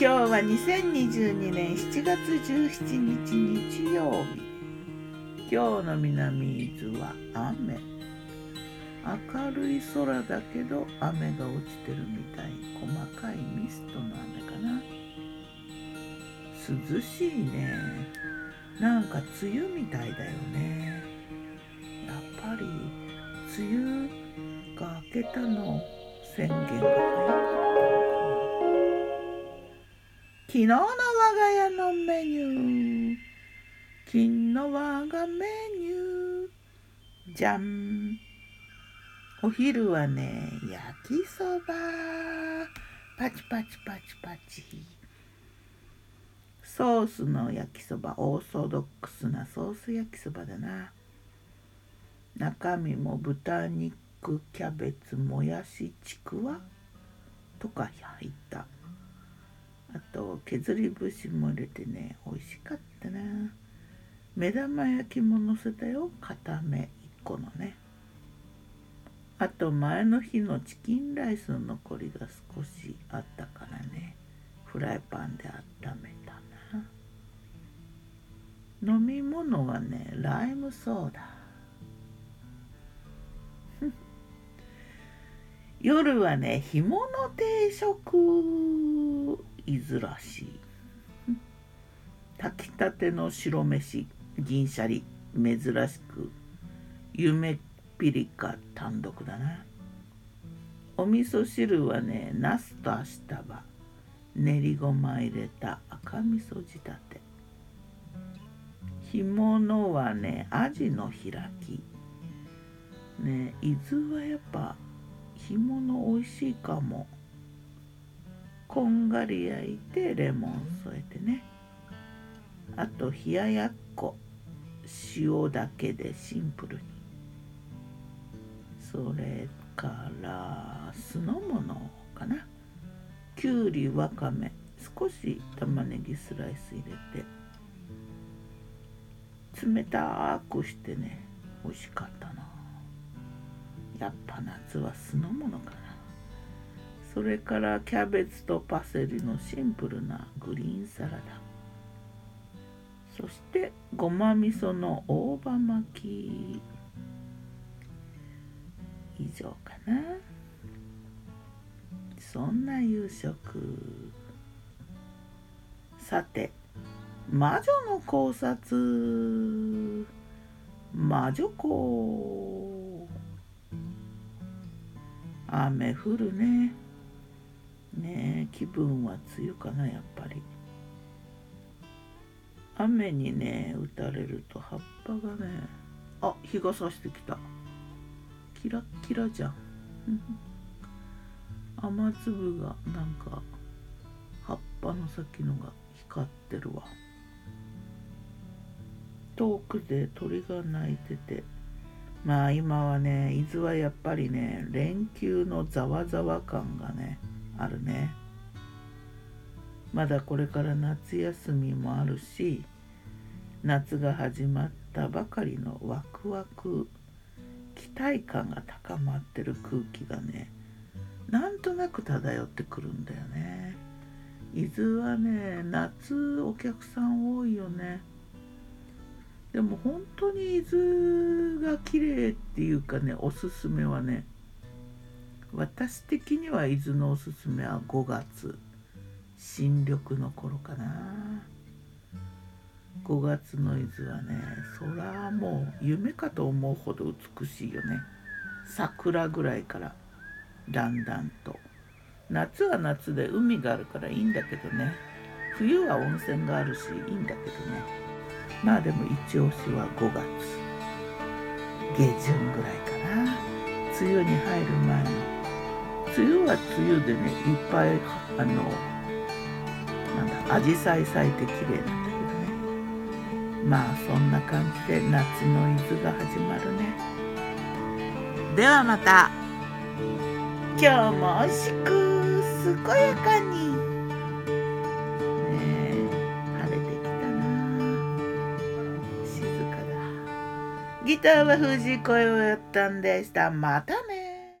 今日は2022年7月17日日曜日。今日の南伊豆は雨。明るい空だけど雨が落ちてるみたい。細かいミストの雨かな。涼しいね。なんか梅雨みたいだよね。やっぱり梅雨が明けたの宣言が早かった昨日の我が家のメニュー。昨日我がメニュー。じゃんお昼はね焼きそば。パチパチパチパチ。ソースの焼きそば。オーソドックスなソース焼きそばだな。中身も豚肉キャベツもやしちくわとか入った。あと削り節も入れてね美味しかったな。目玉焼きものせたよ。片目1個のね。あと前の日のチキンライスの残りが少しあったからね。フライパンで温めたな。飲み物はねライムソーダ。夜はね干物定食。いずらしい。炊きたての白飯銀シャリ珍しく夢ピリカ単独だな。お味噌汁はねナスとアシタバ練りごま入れた赤味噌仕立て。干物はねアジの開き。ね伊豆はやっぱ干物美味しいかも。こんがり焼いてレモン添えてね。あと冷ややっこ。塩だけでシンプルに。それから酢の物かな。きゅうりわかめ。少し玉ねぎスライス入れて。冷たくしてね。美味しかったな。やっぱ夏は酢の物かな。それからキャベツとパセリのシンプルなグリーンサラダ。そしてごま味噌の大葉巻き。以上かな。そんな夕食。さて魔女の考察。魔女子雨降るね。ね気分は梅雨かなやっぱり。雨にね打たれると葉っぱがねあ日が差してきた。キラッキラじゃん。雨粒がなんか葉っぱの先のが光ってるわ。遠くで鳥が鳴いてて。まあ今はね伊豆はやっぱりね連休のざわざわ感がねあるね。まだこれから夏休みもあるし夏が始まったばかりのワクワク期待感が高まってる空気がねなんとなく漂ってくるんだよね。伊豆はね夏お客さん多いよね。でも本当に伊豆が綺麗っていうかねおすすめはね私的には伊豆のおすすめは5月。新緑の頃かな。5月の伊豆はね空はもう夢かと思うほど美しいよね。桜ぐらいからだんだんと。夏は夏で海があるからいいんだけどね。冬は温泉があるしいいんだけどね。まあでも一押しは5月。下旬ぐらいかな。梅雨に入る前の梅雨は梅雨でねいっぱいあのなんだ紫陽花咲いて綺麗なんだけどね。まあそんな感じで夏の伊豆が始まるね。ではまた。今日も美味しく健やかに。え晴れてきたな。静かだ。ギターは藤井声をやったんでした。またね。